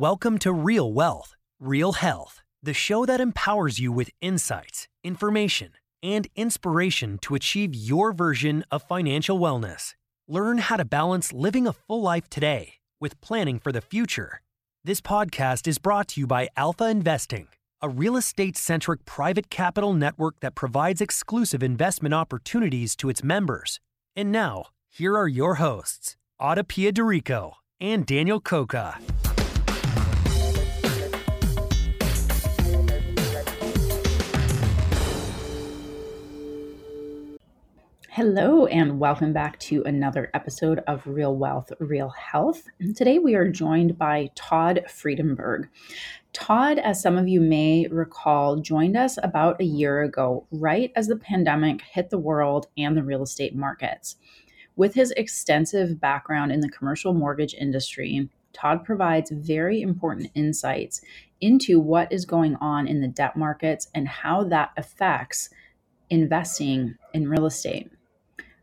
Welcome to Real Wealth, Real Health, the show that empowers you with insights, information, and inspiration to achieve your version of financial wellness. Learn how to balance living a full life today with planning for the future. This podcast is brought to you by Alpha Investing, a real estate centric private capital network that provides exclusive investment opportunities to its members. And now, here are your hosts, Ada Piederico and Daniel Coca. Hello, and welcome back to another episode of Real Wealth, Real Health. Today we are joined by Todd Friedenberg. Todd, as some of you may recall, joined us about a year ago, right as the pandemic hit the world and the real estate markets. With his extensive background in the commercial mortgage industry, Todd provides very important insights into what is going on in the debt markets and how that affects investing in real estate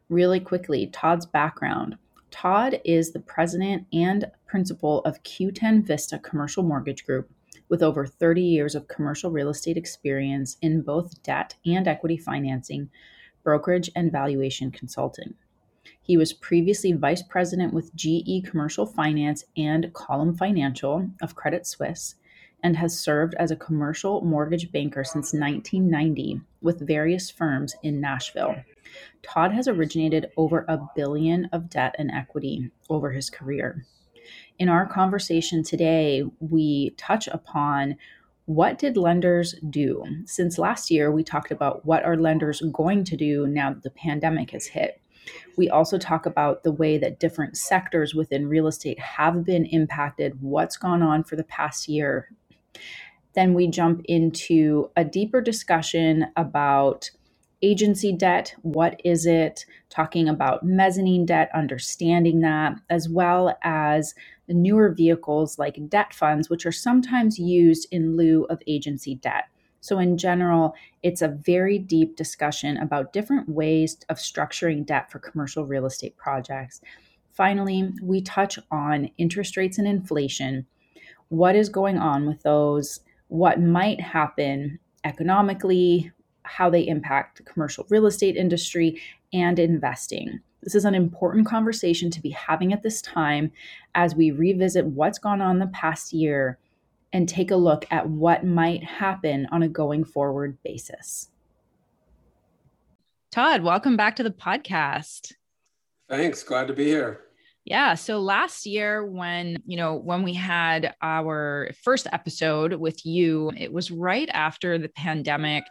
really quickly Todd's background. Todd is the president and principal of Q10 Vista Commercial Mortgage Group with over 30 years of commercial real estate experience in both debt and equity financing, brokerage, and valuation consulting. He was previously vice president with GE Commercial Finance and Column Financial of Credit Suisse and has served as a commercial mortgage banker since 1990 with various firms in Nashville. Todd has originated over a billion of debt and equity over his career. In our conversation today, we touch upon what did lenders do? Since last year, we talked about what are lenders going to do now that the pandemic has hit. We also talk about the way that different sectors within real estate have been impacted, what's gone on for the past year. Then we jump into a deeper discussion about agency debt, what is it, talking about mezzanine debt, understanding that, as well as the newer vehicles like debt funds, which are sometimes used in lieu of agency debt. So, in general, it's a very deep discussion about different ways of structuring debt for commercial real estate projects. Finally, we touch on interest rates and inflation. What is going on with those? What might happen economically, how they impact the commercial real estate industry and investing. This is an important conversation to be having at this time as we revisit what's gone on the past year and take a look at what might happen on a going forward basis. Todd, welcome back to the podcast. Thanks. Glad to be here. Yeah. So last year, when, you know, when we had our first episode with you, it was right after the pandemic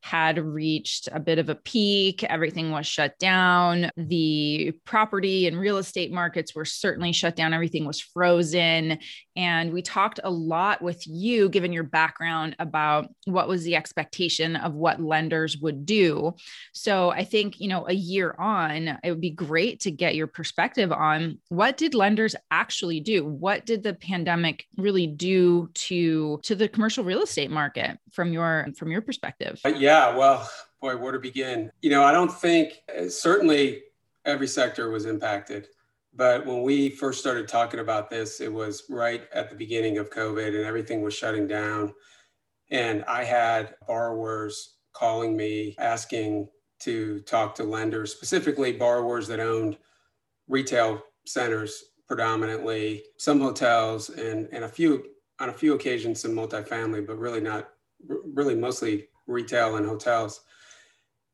had reached a bit of a peak. Everything was shut down. The property and real estate markets were certainly shut down. Everything was frozen. And we talked a lot with you, given your background, about what was the expectation of what lenders would do. So I think, you know, a year on, it would be great to get your perspective on what did lenders actually do? What did the pandemic really do to to the commercial real estate market from your from your perspective? Uh, yeah, well, boy, where to begin? You know, I don't think uh, certainly every sector was impacted. But when we first started talking about this, it was right at the beginning of COVID and everything was shutting down. And I had borrowers calling me asking to talk to lenders, specifically borrowers that owned retail centers predominantly, some hotels, and, and a few, on a few occasions, some multifamily, but really not, really mostly retail and hotels.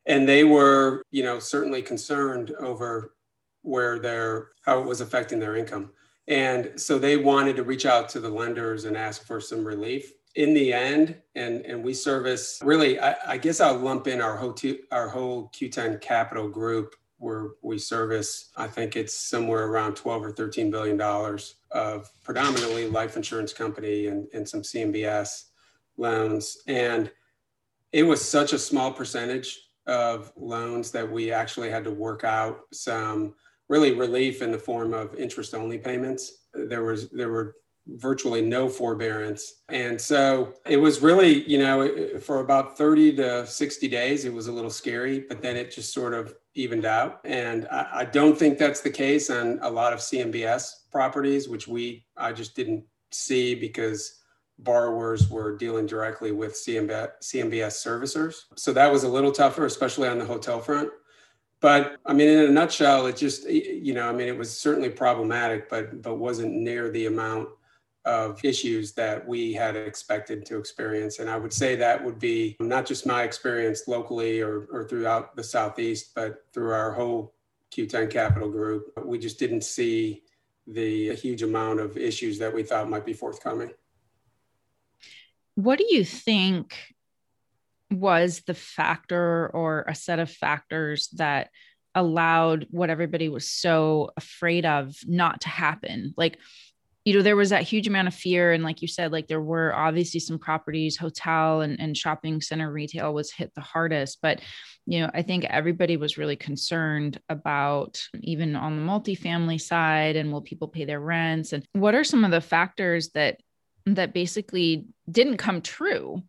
And they were, you know, certainly concerned over where their how it was affecting their income. And so they wanted to reach out to the lenders and ask for some relief. In the end, and and we service really, I, I guess I'll lump in our whole our whole Q10 Capital group where we service. I think it's somewhere around 12 or 13 billion dollars of predominantly life insurance company and, and some CMBS loans. And it was such a small percentage of loans that we actually had to work out some really relief in the form of interest only payments. There was there were virtually no forbearance. And so it was really, you know, for about 30 to 60 days, it was a little scary, but then it just sort of evened out. And I, I don't think that's the case on a lot of CMBS properties, which we, I just didn't see because borrowers were dealing directly with CMBS, CMBS servicers. So that was a little tougher, especially on the hotel front. But I mean, in a nutshell, it just, you know, I mean, it was certainly problematic, but but wasn't near the amount of issues that we had expected to experience. And I would say that would be not just my experience locally or, or throughout the Southeast, but through our whole Q10 Capital Group. We just didn't see the huge amount of issues that we thought might be forthcoming. What do you think was the factor or a set of factors that allowed what everybody was so afraid of not to happen? Like, you know, there was that huge amount of fear. And like you said, like there were obviously some properties, hotel and, and shopping center retail was hit the hardest. But, you know, I think everybody was really concerned about even on the multifamily side and will people pay their rents? And what are some of the factors that that basically didn't come true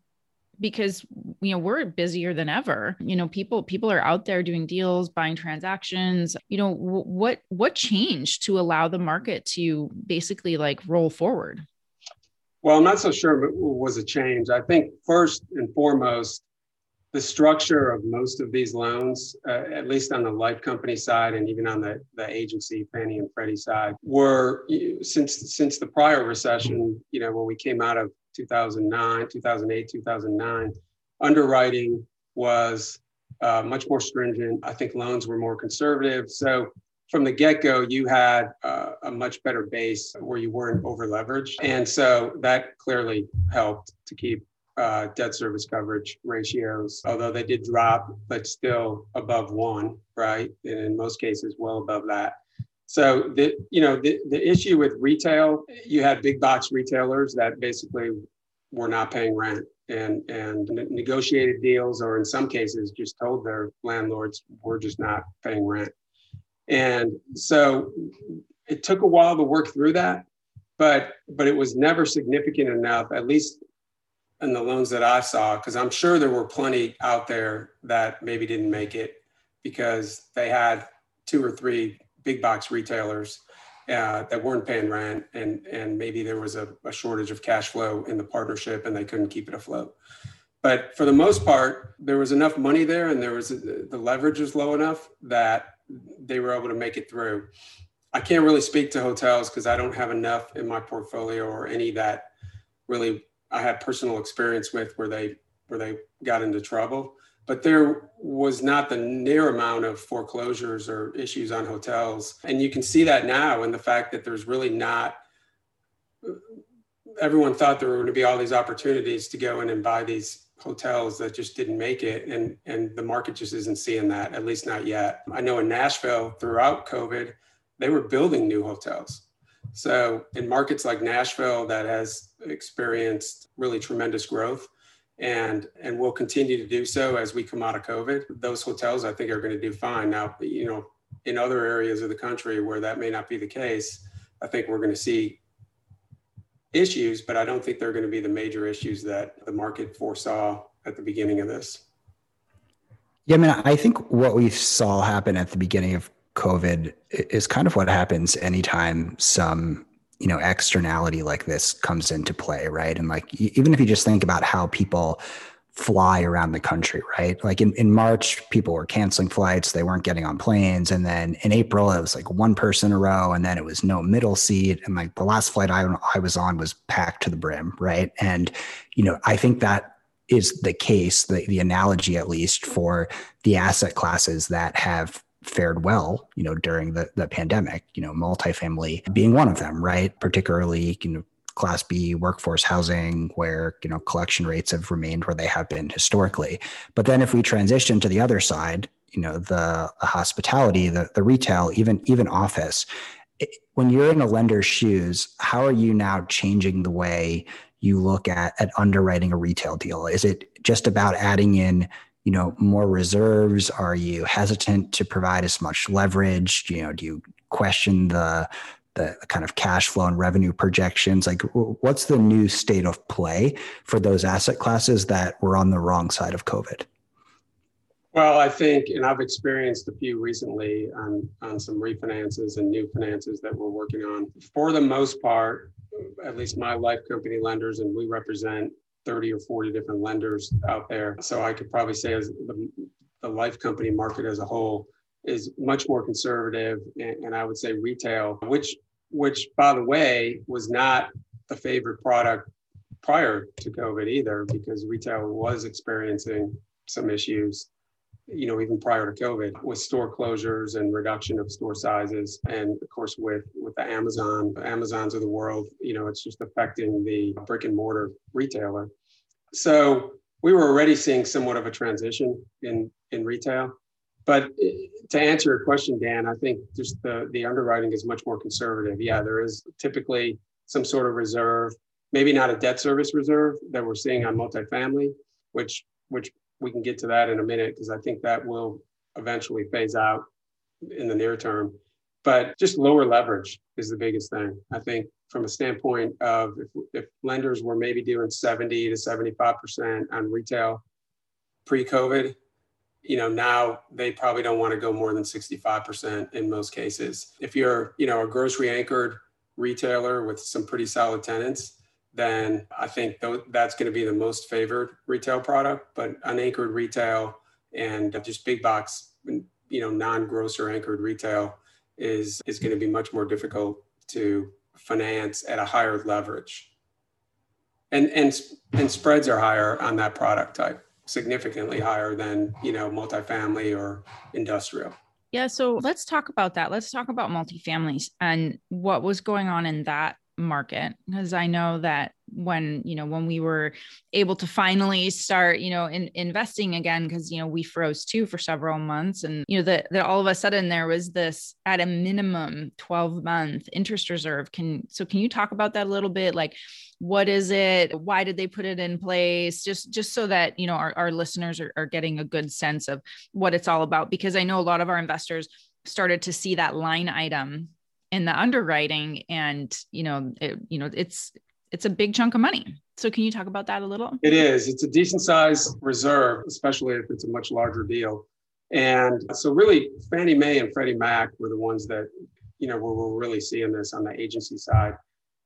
because you know we're busier than ever. You know people people are out there doing deals buying transactions. You know w- what what changed to allow the market to basically like roll forward? Well i'm not so sure it was a change. I think first and foremost the structure of most of these loans, uh, at least on the life company side and even on the, the agency Fannie and Freddie side, were since since the prior recession. You know, when we came out of 2009, 2008, 2009, underwriting was uh, much more stringent. I think loans were more conservative. So from the get go, you had uh, a much better base where you weren't over leveraged. And so that clearly helped to keep uh, debt service coverage ratios, although they did drop, but still above one, right? And in most cases, well above that. So the you know the, the issue with retail, you had big box retailers that basically were not paying rent and and negotiated deals, or in some cases just told their landlords we're just not paying rent. And so it took a while to work through that, but but it was never significant enough, at least in the loans that I saw, because I'm sure there were plenty out there that maybe didn't make it because they had two or three big box retailers uh, that weren't paying rent, and and maybe there was a, a, shortage of cash flow in the partnership, and they couldn't keep it afloat. But for the most part, there was enough money there, and there was the leverage was low enough that they were able to make it through. I can't really speak to hotels because I don't have enough in my portfolio or any that really I had personal experience with where they where they got into trouble but there was not the near amount of foreclosures or issues on hotels. And you can see that now in the fact that there's really not, everyone thought there were going to be all these opportunities to go in and buy these hotels that just didn't make it. And, and the market just isn't seeing that, at least not yet. I know in Nashville throughout COVID, they were building new hotels. So in markets like Nashville that has experienced really tremendous growth, and and we'll continue to do so as we come out of COVID. Those hotels, I think, are going to do fine. Now, you know, in other areas of the country where that may not be the case, I think we're going to see issues, but I don't think they're going to be the major issues that the market foresaw at the beginning of this. Yeah, I mean, I think what we saw happen at the beginning of COVID is kind of what happens anytime some you know externality like this comes into play right? And like even if you just think about how people fly around the country right? Like in, in march people were canceling flights they weren't getting on planes and then in april it was like one person a row and then it was no middle seat and like the last flight i, I was on was packed to the brim right? And you know i think that is the case the, the analogy at least for the asset classes that have fared well, you know, during the, the pandemic, you know, multifamily being one of them, right? Particularly, you know, class B workforce housing where, you know, collection rates have remained where they have been historically. But then if we transition to the other side, you know, the, the hospitality, the, the retail, even, even office, it, when you're in a lender's shoes, how are you now changing the way you look at, at underwriting a retail deal? Is it just about adding in you know more reserves? Are you hesitant to provide as much leverage? You know do you question the the kind of cash flow and revenue projections? Like what's the new state of play for those asset classes that were on the wrong side of covid? Well, I think, and I've experienced a few recently on, on some refinances and new finances that we're working on. For the most part, at least my life company lenders, and we represent 30 or 40 different lenders out there. So I could probably say as the, the life company market as a whole is much more conservative and, and I would say retail, which which by the way was not the favorite product prior to COVID either, because retail was experiencing some issues you know, even prior to COVID, with store closures and reduction of store sizes, and of course with with the Amazon, the Amazons of the world, you know, it's just affecting the brick and mortar retailer. So we were already seeing somewhat of a transition in in retail. But eh, to answer your question, Dan, I think just the the underwriting is much more conservative. Yeah, there is typically some sort of reserve, maybe not a debt service reserve that we're seeing on multifamily, which which we can get to that in a minute because I think that will eventually phase out in the near term. But just lower leverage is the biggest thing. I think from a standpoint of if, if lenders were maybe doing 70 to 75% on retail pre-COVID, you know, now they probably don't want to go more than 65% in most cases. If you're, you know, a grocery anchored retailer with some pretty solid tenants, then I think th- that's going to be the most favored retail product. But unanchored retail and just big box, you know, non-grocer anchored retail is is going to be much more difficult to finance at a higher leverage. And and and spreads are higher on that product type, significantly higher than you know multifamily or industrial. Yeah, so let's talk about that. Let's talk about multifamilies and what was going on in that market because I know that when you know when we were able to finally start you know in, investing again because you know we froze too for several months. And you know that that all of a sudden there was this at a minimum 12 month interest reserve. Can so can you talk about that a little bit? Like what is it? Why did they put it in place? Just just so that you know our, our listeners are, are getting a good sense of what it's all about because i know a lot of our investors started to see that line item in the underwriting and you know it, you know it's it's a big chunk of money. So can you talk about that a little? It is. It's a decent size reserve especially if it's a much larger deal. And so really fannie mae and freddie mac were the ones that you know were, were really seeing this on the agency side.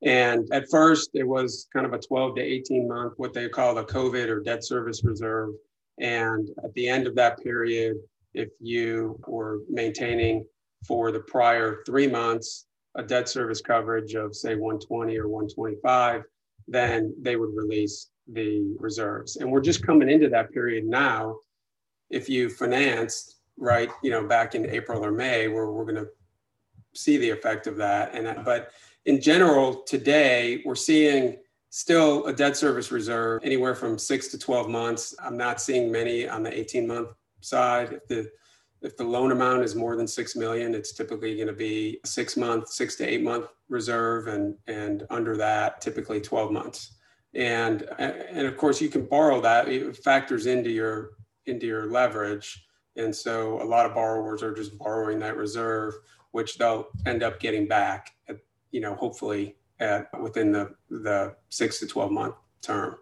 And at first it was kind of a 12 to 18 month what they call the covid or debt service reserve. And at the end of that period if you were maintaining for the prior three months a debt service coverage of say 120 or 125, then they would release the reserves. And we're just coming into that period now. If you financed right, you know, back in April or May, where we're going to see the effect of that. And but in general, today we're seeing still a debt service reserve anywhere from six to 12 months. I'm not seeing many on the 18 month side. If the if the loan amount is more than six million, it's typically going to be a six month, six to eight month reserve, and and under that, typically 12 months. And and of course, you can borrow that. It factors into your into your leverage, and so a lot of borrowers are just borrowing that reserve, which they'll end up getting back. At, you know, hopefully at within the the six to 12 month term.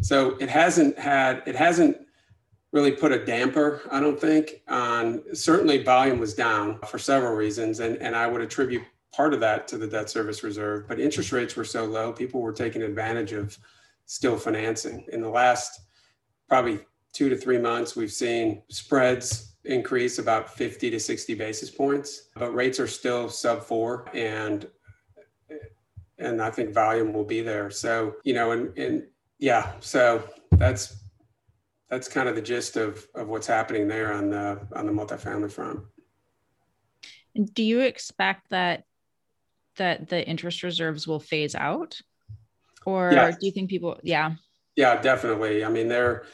So it hasn't had it hasn't really put a damper, I don't think, on certainly volume was down for several reasons. And, and I would attribute part of that to the debt service reserve. But interest rates were so low, people were taking advantage of still financing. In the last probably two to three months, we've seen spreads increase about 50 to 60 basis points, but rates are still sub four and and I think volume will be there. So, you know, and, and yeah, so that's that's kind of the gist of of what's happening there on the on the multifamily front. And do you expect that that the interest reserves will phase out, or do you think people? Yeah. Yeah, definitely. I mean, they're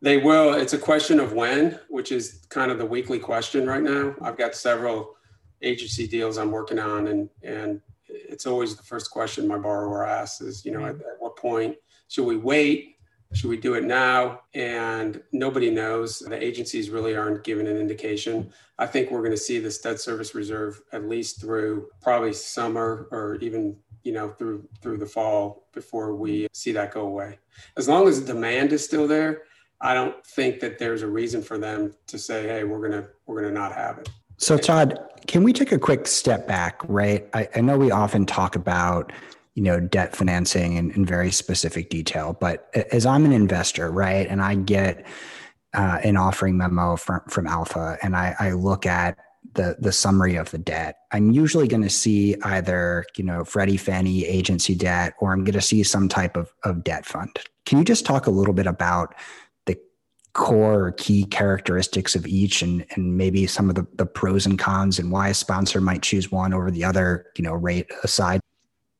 they will. It's a question of when, which is kind of the weekly question right now. I've got several agency deals I'm working on, and and it's always the first question my borrower asks is, you know, mm-hmm. at, at what point should we wait? Should we do it now? And nobody knows. The agencies really aren't giving an indication. I think we're going to see this debt service reserve at least through probably summer or even you know through through the fall before we see that go away. As long as the demand is still there, I don't think that there's a reason for them to say, "Hey, we're gonna we're gonna not have it." So, Todd, can we take a quick step back? Right, I, I know we often talk about you know debt financing in, in very specific detail, but as I'm an investor, right, and I get uh, an offering memo from from Alpha, and I, I look at the the summary of the debt, I'm usually going to see either you know Freddie Fannie agency debt, or I'm going to see some type of of debt fund. Can you just talk a little bit about the core or key characteristics of each, and and maybe some of the the pros and cons, and why a sponsor might choose one over the other, you know, rate aside?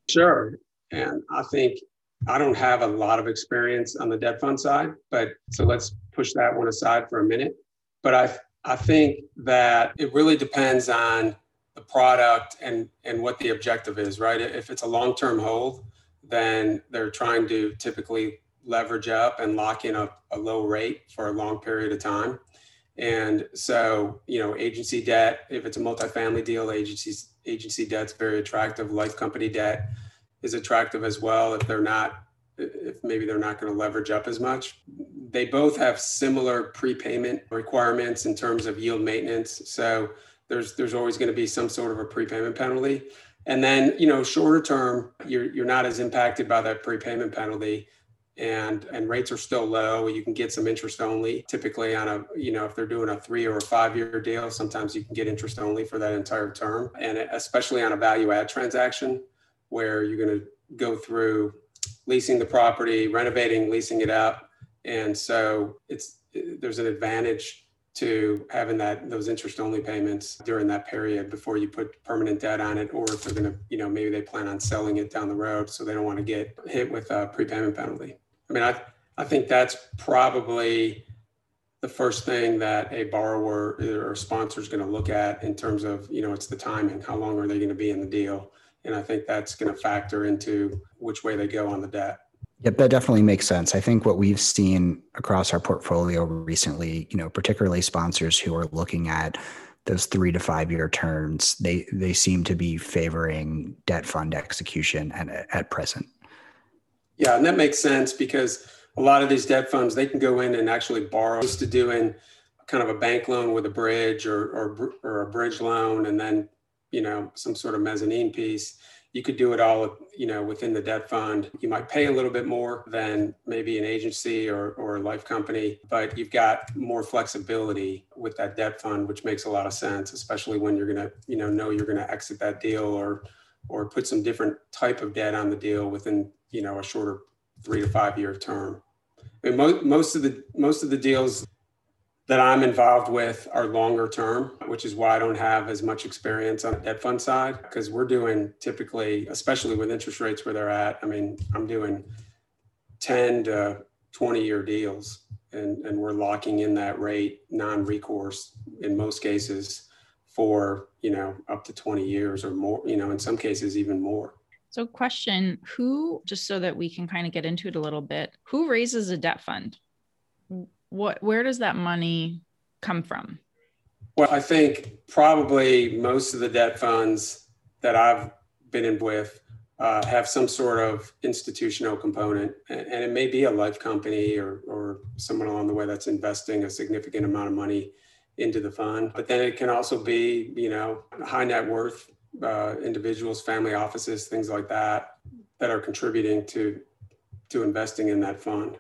Sure, and I think I don't have a lot of experience on the debt fund side, but so let's push that one aside for a minute. But I I think that it really depends on the product and and what the objective is, right? If it's a long-term hold, then they're trying to typically leverage up and lock in a, a low rate for a long period of time. And so, you know, agency debt, if it's a multifamily deal, agencies agency debt's very attractive. Life company debt is attractive as well if they're not if maybe they're not going to leverage up as much. They both have similar prepayment requirements in terms of yield maintenance. So there's there's always going to be some sort of a prepayment penalty. And then, you know, shorter term, you're you're not as impacted by that prepayment penalty and and rates are still low. You can get some interest only. Typically on a, you know, if they're doing a 3 or a 5 year deal, sometimes you can get interest only for that entire term. And especially on a value add transaction where you're going to go through leasing the property, renovating, leasing it up. And so it's there's an advantage to having that those interest only payments during that period before you put permanent debt on it or if they're going to you know maybe they plan on selling it down the road so they don't want to get hit with a prepayment penalty i mean i i think that's probably the first thing that a borrower or sponsor is going to look at in terms of you know it's the timing how long are they going to be in the deal and I think that's going to factor into which way they go on the debt. Yep, that definitely makes sense. I think what we've seen across our portfolio recently, you know, particularly sponsors who are looking at those three to five year terms, they they seem to be favoring debt fund execution at, at present. Yeah, and that makes sense because a lot of these debt funds they can go in and actually borrow to doing kind of a bank loan with a bridge or, or, or a bridge loan and then you know, some sort of mezzanine piece. You could do it all, you know, within the debt fund. You might pay a little bit more than maybe an agency or, or a life company, but you've got more flexibility with that debt fund, which makes a lot of sense, especially when you're going to, you know, know you're going to exit that deal or, or put some different type of debt on the deal within, you know, a shorter three to five year term. I mean, most, most of the most of the deals that I'm involved with are longer term, which is why I don't have as much experience on the debt fund side because we're doing typically, especially with interest rates where they're at. I mean, I'm doing 10 to 20 year deals and, and we're locking in that rate non-recourse in most cases for, you know, up to 20 years or more, you know, in some cases even more. So question, who, just so that we can kind of get into it a little bit, who raises a debt fund? What where does that money come from? Well, I think probably most of the debt funds that I've been in with uh, have some sort of institutional component, and, it may be a life company or, or someone along the way that's investing a significant amount of money into the fund. But then it can also be, you know, high net worth uh, individuals, family offices, things like that, that are contributing to to investing in that fund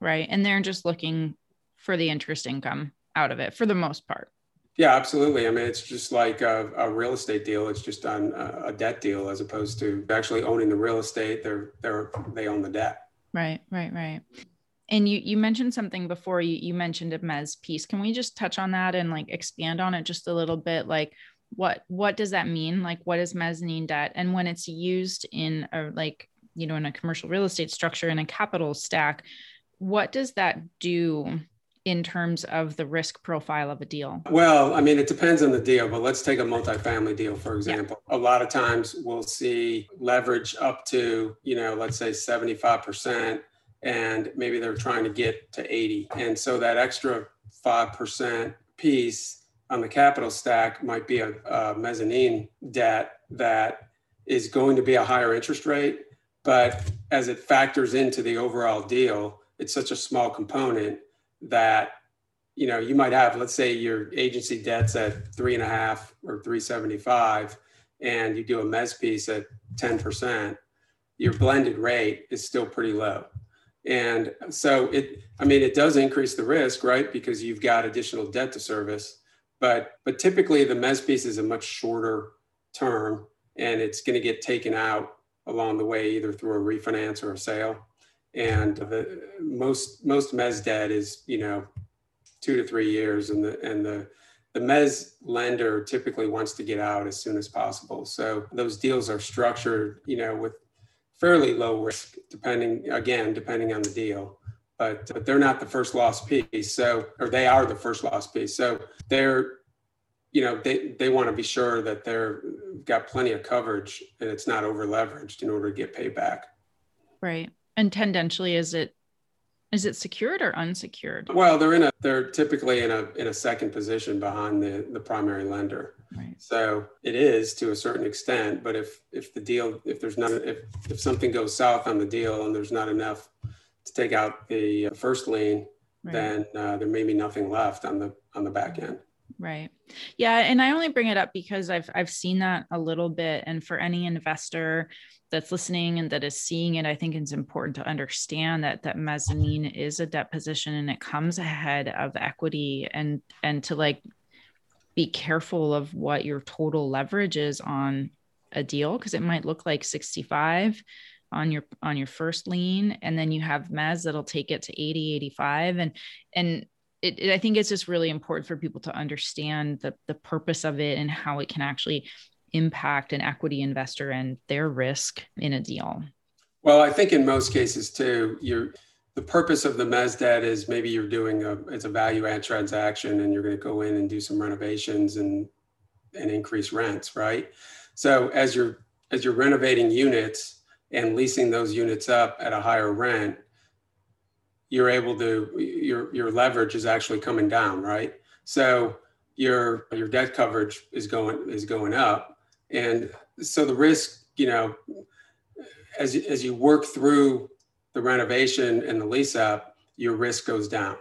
right? And they're just looking for the interest income out of it for the most part. Yeah, absolutely. I mean, it's just like a, a real estate deal. It's just on a, uh, a, debt deal as opposed to actually owning the real estate. They're they're they own the debt. Right, right, right. And you you mentioned something before. You you mentioned a mez piece. Can we just touch on that and like expand on it just a little bit? Like what what does that mean? Like what is mezzanine debt? And when it's used in a like you know in a commercial real estate structure in a capital stack, what does that do in terms of the risk profile of a deal? Well, I mean, it depends on the deal, but let's take a multifamily deal, for example. Yeah. A lot of times we'll see leverage up to, you know, let's say 75%, and maybe they're trying to get to 80. And so that extra 5% piece on the capital stack might be a, a mezzanine debt that is going to be a higher interest rate. But as it factors into the overall deal, it's such a small component that you know you might have let's say your agency debt's at three and a half or 375 and you do a mez piece at 10% your blended rate is still pretty low. And so it i mean it does increase the risk right because you've got additional debt to service but but typically the mez piece is a much shorter term and it's going to get taken out along the way either through a refinance or a sale and the most most mez debt is you know two to three years and the and the the mez lender typically wants to get out as soon as possible so those deals are structured you know with fairly low risk, depending again, depending on the deal. But, but they're not the first loss piece. So, or they are the first loss piece. So they're, you know, they, they want to be sure that they're got plenty of coverage and it's not over leveraged in order to get paid back. Right. And tendentially, is it is it secured or unsecured? Well, they're in a they're typically in a in a second position behind the the primary lender. Right. So it is to a certain extent, but if if the deal if there's not if if something goes south on the deal and there's not enough to take out the uh, first lien, right. then uh, there may be nothing left on the on the back end. Right. Yeah, and I only bring it up because I've I've seen that a little bit and for any investor that's listening and that is seeing it, I think it's important to understand that that mezzanine is a debt position and it comes ahead of equity and and to like be careful of what your total leverage is on a deal because it might look like 65 on your on your first lien and then you have mez that'll take it to 80 85 and and it, it, I think it's just really important for people to understand the the purpose of it and how it can actually impact an equity investor and their risk in a deal? Well, I think in most cases too, you're the purpose of the mez debt is maybe you're doing a it's a value add transaction and you're going to go in and do some renovations and and increase rents, right? So as you're as you're renovating units and leasing those units up at a higher rent, you're able to your your leverage is actually coming down, right? So your your debt coverage is going is going up and so the risk, you know, as, as you work through the renovation and the lease up, your risk goes down.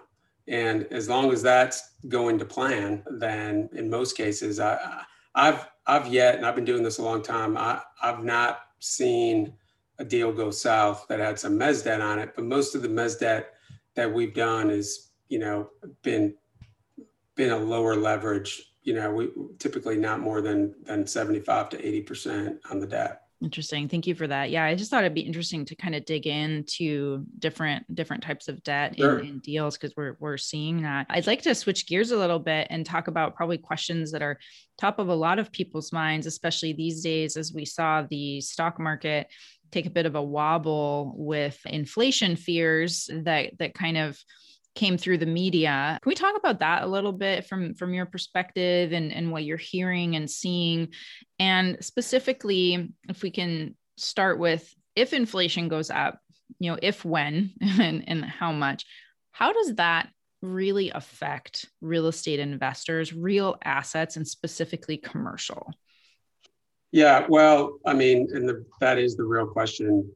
And as long as that's going to plan, then in most cases, I, I've I've yet, and I've been doing this a long time. I, I've not seen a deal go south that had some mez debt on it, but most of the mez debt that we've done is, you know, been been a lower leverage you know, we typically not more than than 75 to 80% on the debt. Interesting. Thank you for that. Yeah, I just thought it'd be interesting to kind of dig into different different types of debt sure. in, in, deals because we're we're seeing that. I'd like to switch gears a little bit and talk about probably questions that are top of a lot of people's minds, especially these days as we saw the stock market take a bit of a wobble with inflation fears that that kind of came through the media. Can we talk about that a little bit from from your perspective and and what you're hearing and seeing and specifically if we can start with if inflation goes up, you know, if when and and how much, how does that really affect real estate investors, real assets and specifically commercial? Yeah, well, I mean, and the, that is the real question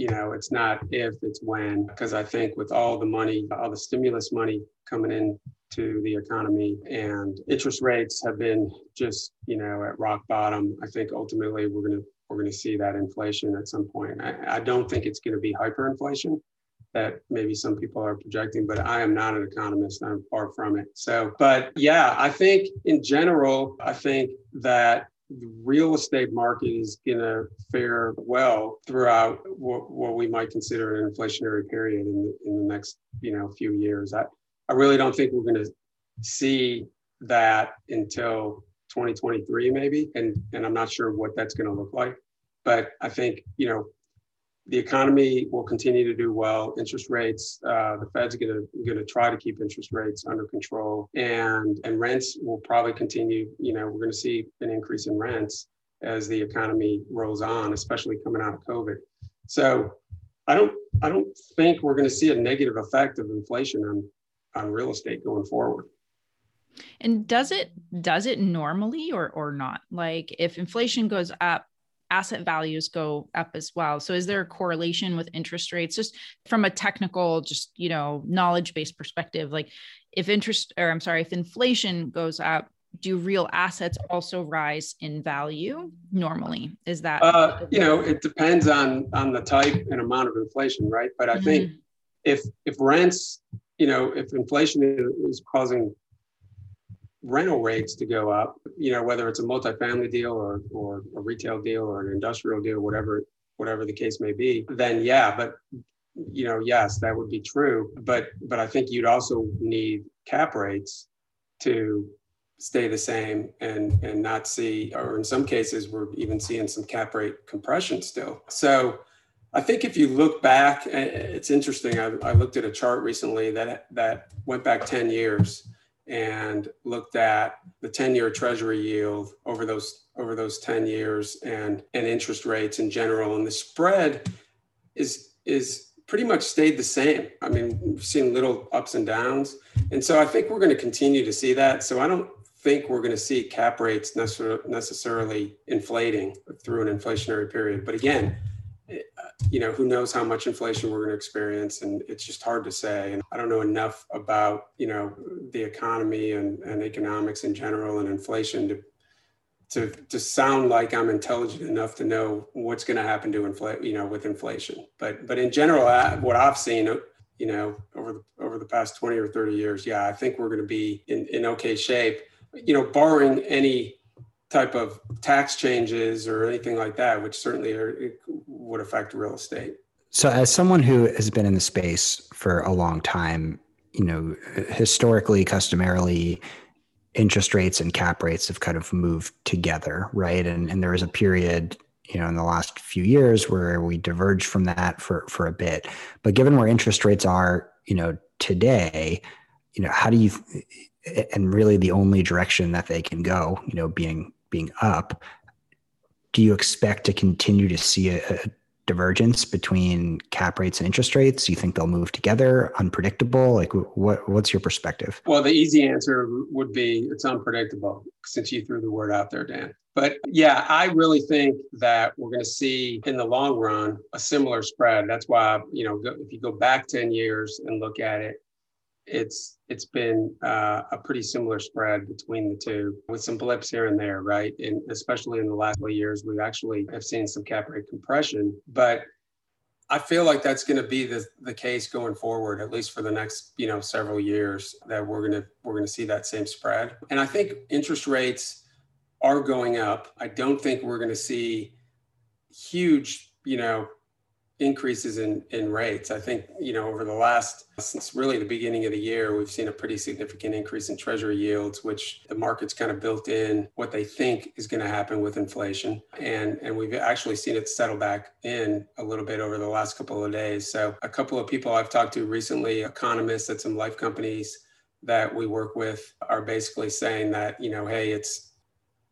you know, it's not if, it's when. Because I think with all the money, all the stimulus money coming in to the economy and interest rates have been just, you know, at rock bottom. I think ultimately we're gonna we're gonna see that inflation at some point. I, I don't think it's gonna be hyperinflation that maybe some people are projecting, but I am not an economist. I'm far from it. So, but yeah, I think in general, I think that the real estate market is going to fare well throughout what, what, we might consider an inflationary period in the, in the next you know few years. I, I really don't think we're going to see that until 2023 maybe and and I'm not sure what that's going to look like but I think you know the economy will continue to do well. Interest rates, uh, the Fed's going to try to keep interest rates under control, and and rents will probably continue. You know, we're going to see an increase in rents as the economy rolls on, especially coming out of COVID. So, I don't I don't think we're going to see a negative effect of inflation on on real estate going forward. And does it does it normally or or not? Like if inflation goes up asset values go up as well. So is there a correlation with interest rates just from a technical just, you know, knowledge-based perspective like if interest or I'm sorry, if inflation goes up, do real assets also rise in value normally? Is that uh, you know, it depends on on the type and amount of inflation, right? But I mm-hmm. think if if rents, you know, if inflation is causing rental rates to go up, you know, whether it's a multifamily deal or, or a retail deal or an industrial deal, whatever, whatever the case may be, then yeah, but you know, yes, that would be true. But but I think you'd also need cap rates to stay the same and and not see, or in some cases, we're even seeing some cap rate compression still. So I think if you look back, it's interesting. I, I looked at a chart recently that that went back 10 years and looked at the 10-year treasury yield over those over those 10 years and and interest rates in general. And the spread is is pretty much stayed the same. I mean we've seen little ups and downs. And so i think we're going to continue to see that. So i don't think we're going to see cap rates necessarily inflating through an inflationary period. But again you know, who knows how much inflation we're going to experience. And it's just hard to say. And I don't know enough about, you know, the economy and, and economics in general and inflation to, to, to sound like I'm intelligent enough to know what's going to happen to inflate, you know, with inflation. But, but in general, I, what I've seen, you know, over the, over the past 20 or 30 years, yeah, I think we're going to be in, in okay shape, you know, barring any type of tax changes or anything like that, which certainly are, would affect real estate. So, as someone who has been in the space for a long time, you know, historically, customarily, interest rates and cap rates have kind of moved together, right? And and there was a period, you know, in the last few years where we diverged from that for for a bit. But given where interest rates are, you know, today, you know, how do you and really the only direction that they can go, you know, being being up, do you expect to continue to see a, a divergence between cap rates and interest rates? You think they'll move together? Unpredictable? Like, what what's your perspective? Well, the easy answer would be it's unpredictable, since you threw the word out there, Dan. But yeah, I really think that we're going to see in the long run a similar spread. That's why you know if you go back ten years and look at it, it's it's been uh, a pretty similar spread between the two with some blips here and there right? And especially in the last couple years we've actually have seen some cap rate compression but i feel like that's going to be the, the case going forward at least for the next you know several years that we're going to we're going to see that same spread. And i think interest rates are going up. I don't think we're going to see huge you know increases in, in rates. I think, you know, over the last, since really the beginning of the year, we've seen a pretty significant increase in treasury yields, which the market's kind of built in what they think is going to happen with inflation. And, and we've actually seen it settle back in a little bit over the last couple of days. So a couple of people I've talked to recently, economists at some life companies that we work with are basically saying that, you know, hey, it's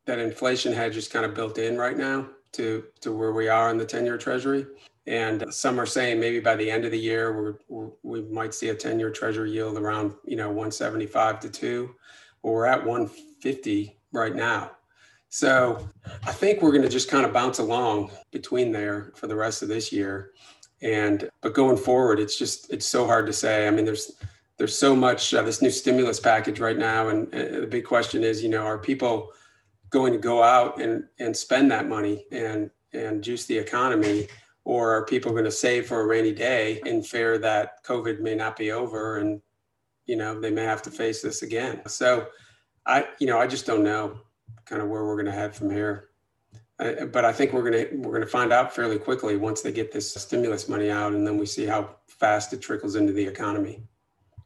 that inflation hedge is kind of built in right now to, to where we are in the 10 year treasury. And some are saying maybe by the end of the year, we're, we might see a 10 year treasury yield around, you know, 175 to two, or we're at 150 right now. So I think we're going to just kind of bounce along between there for the rest of this year. And, but going forward, it's just, it's so hard to say. I mean, there's, there's so much uh, this new stimulus package right now. And the big question is, you know, are people going to go out and, and spend that money and, and juice the economy? Or are people going to save for a rainy day in fear that COVID may not be over and, you know, they may have to face this again? So I, you know, I just don't know kind of where we're going to head from here. I, but I think we're going to we're going to find out fairly quickly once they get this stimulus money out, and then we see how fast it trickles into the economy.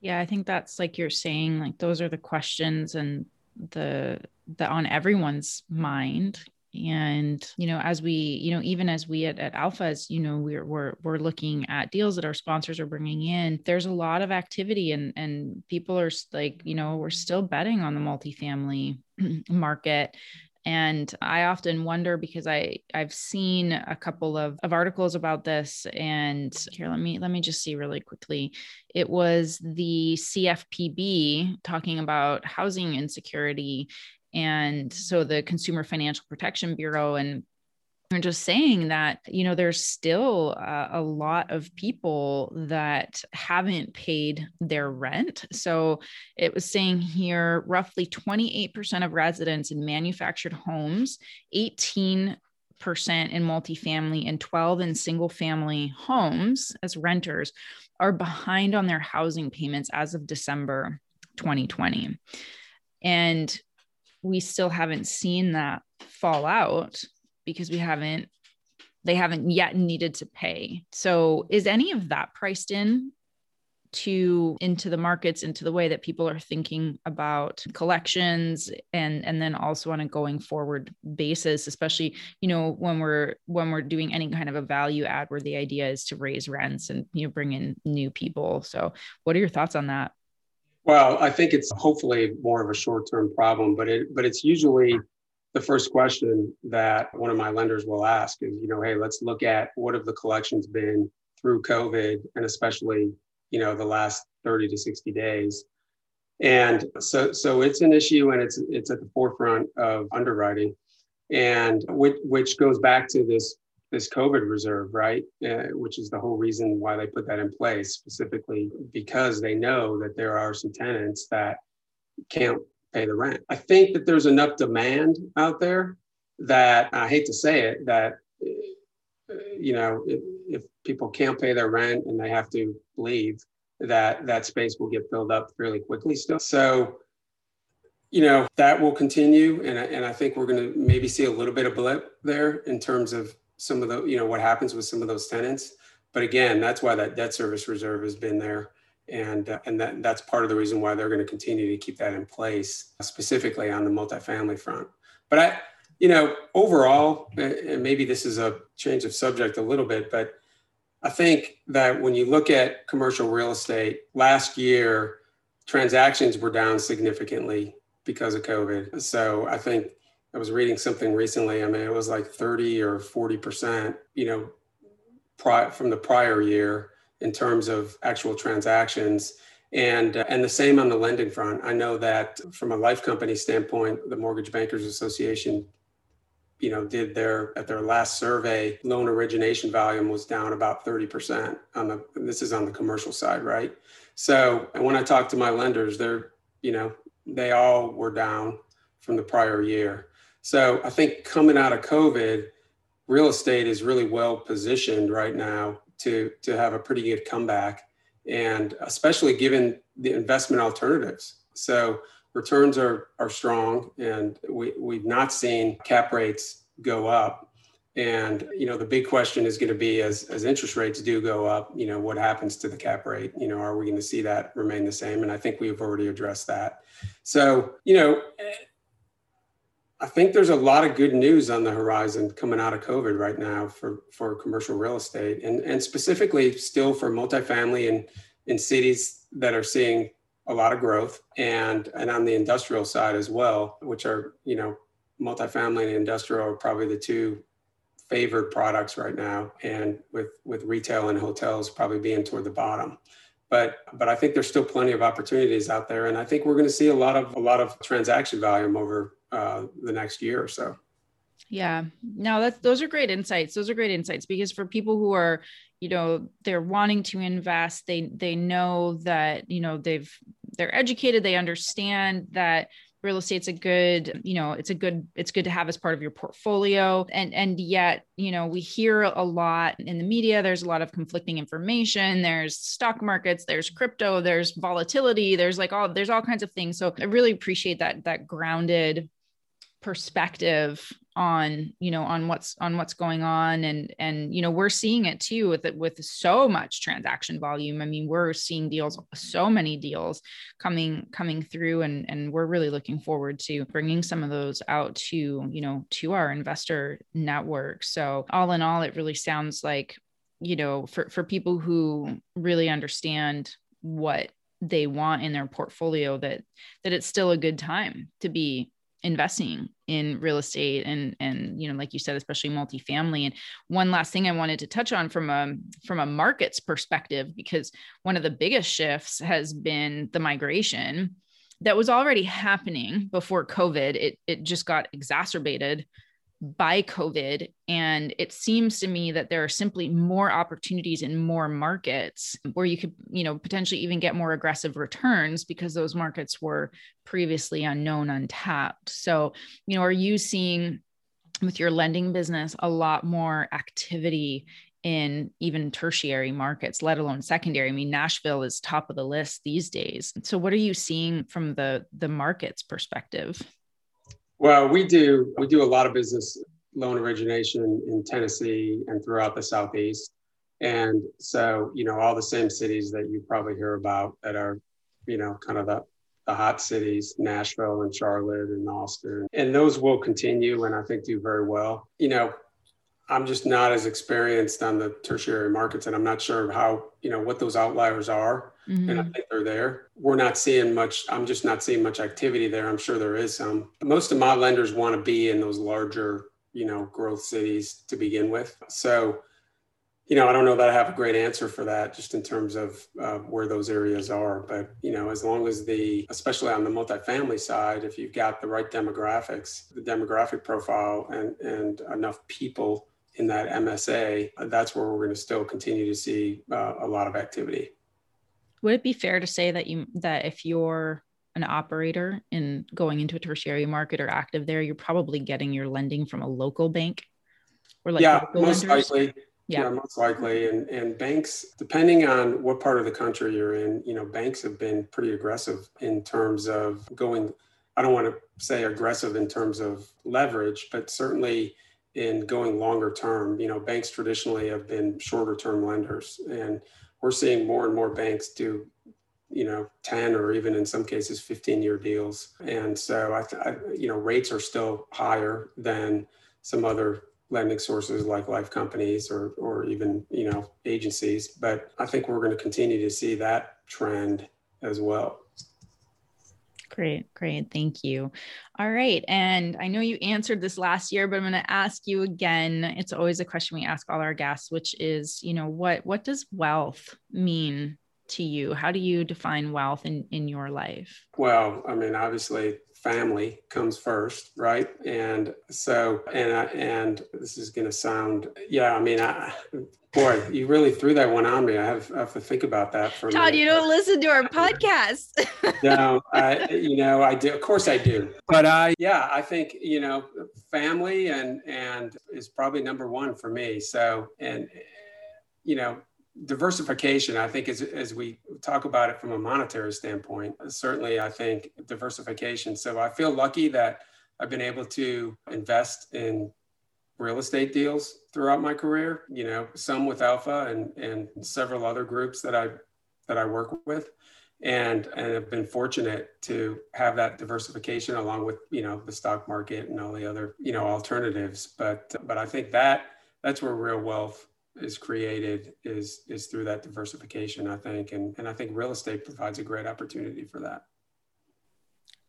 Yeah, I think that's like you're saying. Like those are the questions and the the on everyone's mind and you know as we you know even as we at, at alphas you know we're, we're we're looking at deals that our sponsors are bringing in there's a lot of activity and and people are like you know we're still betting on the multifamily market. And i often wonder because i i've seen a couple of, of articles about this and here let me let me just see really quickly. It was the cfpb talking about housing insecurity and so the Consumer Financial Protection Bureau and We're just saying that, you know, there's still uh, a lot of people that haven't paid their rent. So it was saying here roughly 28% of residents in manufactured homes, 18 percent in multifamily and 12 in single family homes as renters are behind on their housing payments as of December 2020. And we still haven't seen that fall out because we haven't they haven't yet needed to pay. So is any of that priced in to into the markets into the way that people are thinking about collections and and then also on a going forward basis especially you know when we're when we're doing any kind of a value add where the idea is to raise rents and you know bring in new people so what are your thoughts on that well, I think it's hopefully more of a short-term problem, but it but it's usually the first question that one of my lenders will ask is, you know, hey, let's look at what have the collections been through COVID and especially, you know, the last 30 to 60 days. And so so it's an issue and it's it's at the forefront of underwriting. And which which goes back to this this COVID reserve, right? Uh, which is the whole reason why they put that in place, specifically because they know that there are some tenants that can't pay the rent. I think that there's enough demand out there that I hate to say it, that uh, you know, if, if people can't pay their rent and they have to leave, that that space will get filled up fairly quickly still. So you know that will continue and, and i think we're going to maybe see a little bit of blip there in terms of some of the, you know, what happens with some of those tenants. But again, that's why that debt service reserve has been there. And, uh, and that, that's part of the reason why they're going to continue to keep that in place, specifically on the multifamily front. But I, you know, overall, and maybe this is a change of subject a little bit, but I think that when you look at commercial real estate, last year transactions were down significantly because of COVID. So I think I was reading something recently. I mean, it was like 30 or 40%, you know, pri- from the prior year in terms of actual transactions. And, uh, and the same on the lending front. I know that from a life company standpoint, the Mortgage Bankers Association, you know, did their, at their last survey, loan origination volume was down about 30% on the, this is on the commercial side, right? So, and when I talk to my lenders, they're, you know, they all were down from the prior year. So I think coming out of COVID, real estate is really well positioned right now to to have a pretty good comeback, and especially given the investment alternatives. So returns are are strong, and we we've not seen cap rates go up. And you know the big question is going to be as as interest rates do go up, you know what happens to the cap rate? You know, are we going to see that remain the same? And I think we've already addressed that. So you know I think there's a lot of good news on the horizon coming out of COVID right now for, for commercial real estate and, and specifically still for multifamily and in cities that are seeing a lot of growth and, and on the industrial side as well, which are, you know, multifamily and industrial are probably the two favored products right now. And with, with retail and hotels probably being toward the bottom but but I think there's still plenty of opportunities out there, and I think we're going to see a lot of a lot of transaction volume over uh, the next year or so. Yeah, no, that's those are great insights. Those are great insights because for people who are, you know, they're wanting to invest, they they know that you know they've they're educated, they understand that real estate's a good you know it's a good it's good to have as part of your portfolio and and yet you know we hear a lot in the media there's a lot of conflicting information there's stock markets there's crypto there's volatility there's like all there's all kinds of things so i really appreciate that that grounded perspective on you know on what's on what's going on. And and you know we're seeing it too with it with so much transaction volume. I mean we're seeing deals so many deals coming coming through and and we're really looking forward to bringing some of those out to you know to our investor network. So all in all it really sounds like you know for for people who really understand what they want in their portfolio that that it's still a good time to be investing in real estate and and you know like you said especially multifamily. And one last thing i wanted to touch on from a from a markets perspective because one of the biggest shifts has been the migration that was already happening before covid. It it just got exacerbated by COVID. And it seems to me that there are simply more opportunities in more markets where you could, you know, potentially even get more aggressive returns because those markets were previously unknown, untapped. So, you know, are you seeing with your lending business a lot more activity in even tertiary markets, let alone secondary. I mean, Nashville is top of the list these days. So what are you seeing from the the market's perspective? Well, we do we do a lot of business loan origination in Tennessee and throughout the southeast. And so, you know, all the same cities that you probably hear about that are, you know, kind of the, the hot cities, Nashville and Charlotte and Austin. And those will continue and I think do very well. You know, I'm just not as experienced on the tertiary markets, and I'm not sure how you know what those outliers are. Mm-hmm. And I think they're there. We're not seeing much. I'm just not seeing much activity there. I'm sure there is some. Most of my lenders want to be in those larger, you know, growth cities to begin with. So, you know, I don't know that I have a great answer for that, just in terms of uh, where those areas are. But you know, as long as the, especially on the multifamily side, if you've got the right demographics, the demographic profile, and and enough people in that MSA, that's where we're going to still continue to see uh, a lot of activity. Would it be fair to say that you that if you're an operator in going into a tertiary market or active there, you're probably getting your lending from a local bank or like yeah, most lenders? likely. Yeah. yeah, most likely. And and banks, depending on what part of the country you're in, you know, banks have been pretty aggressive in terms of going. I don't want to say aggressive in terms of leverage, but certainly in going longer term. You know, banks traditionally have been shorter term lenders, and we're seeing more and more banks do, you know, 10 or even in some cases 15 year deals. And so I, I you know, rates are still higher than some other lending sources like life companies or or even you know agencies but i think we're going to continue to see that trend as well Great, great. Thank you. All right. And I know you answered this last year, but I'm going to ask you again. It's always a question we ask all our guests, which is, you know, what what does wealth mean to you? How do you define wealth in, in your life? Well, I mean, obviously family comes first, right? And so, and I, and this is going to sound, yeah. I mean, I, boy, you really threw that one on me. I have, I have to think about that for. Todd, you don't listen to our podcast. no, I, you know, I do. Of course, I do. But I, yeah, I think you know, family and and is probably number one for me. So, and you know, diversification, I think, as, as we talk about it from a monetary standpoint, certainly I think diversification. So I feel lucky that I've been able to invest in real estate deals throughout my career, you know, some with Alpha and, and several other groups that I that I work with. And, and have been fortunate to have that diversification along with you know the stock market and all the other you know alternatives but but i think that that's where real wealth is created is is through that diversification i think. And and i think real estate provides a great opportunity for that.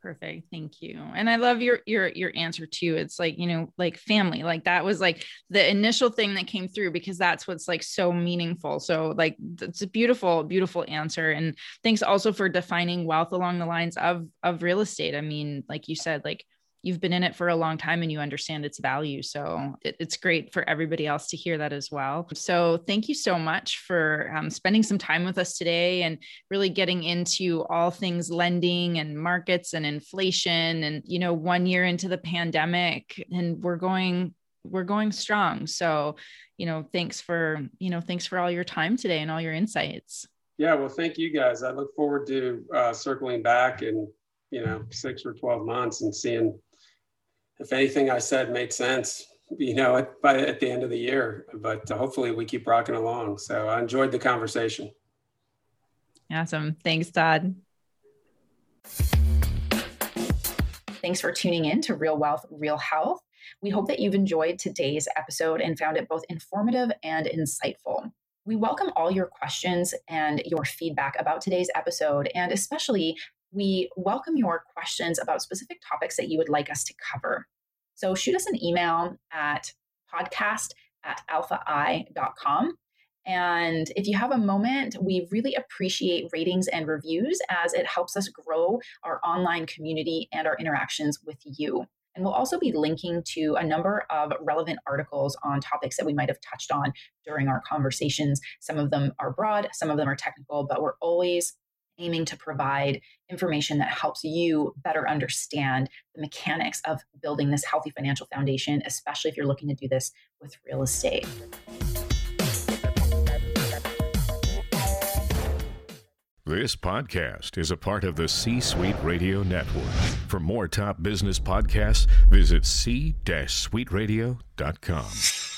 Perfect. Thank you. And i love your your your answer too. It's like you know like family like that was like the initial thing that came through because that's what's like so meaningful. So like it's a beautiful beautiful answer. And thanks also for defining wealth along the lines of of real estate. I mean like you said like you've been in it for a long time and you understand its value. So it, it's great for everybody else to hear that as well. So thank you so much for um, spending some time with us today and really getting into all things lending and markets and inflation. And, you know, one year into the pandemic and we're going we're going strong so you know thanks for you know thanks for all your time today and all your insights yeah well thank you guys i look forward to uh, circling back in you know six or 12 months and seeing if anything I said made sense, you know, at, by at the end of the year. But hopefully we keep rocking along. So I enjoyed the conversation. Awesome. Thanks, Todd. Thanks for tuning in to Real Wealth, Real Health. We hope that you've enjoyed today's episode and found it both informative and insightful. We welcome all your questions and your feedback about today's episode, and especially we welcome your questions about specific topics that you would like us to cover. So shoot us an email at podcast at alphai.com. And if you have a moment, we really appreciate ratings and reviews as it helps us grow our online community and our interactions with you. And we'll also be linking to a number of relevant articles on topics that we might have touched on during our conversations. Some of them are broad, some of them are technical, but we're always aiming to provide information that helps you better understand the mechanics of building this healthy financial foundation, especially if you're looking to do this with real estate. This podcast is a part of the C Suite Radio Network. For more top business podcasts, visit c-suiteradio.com.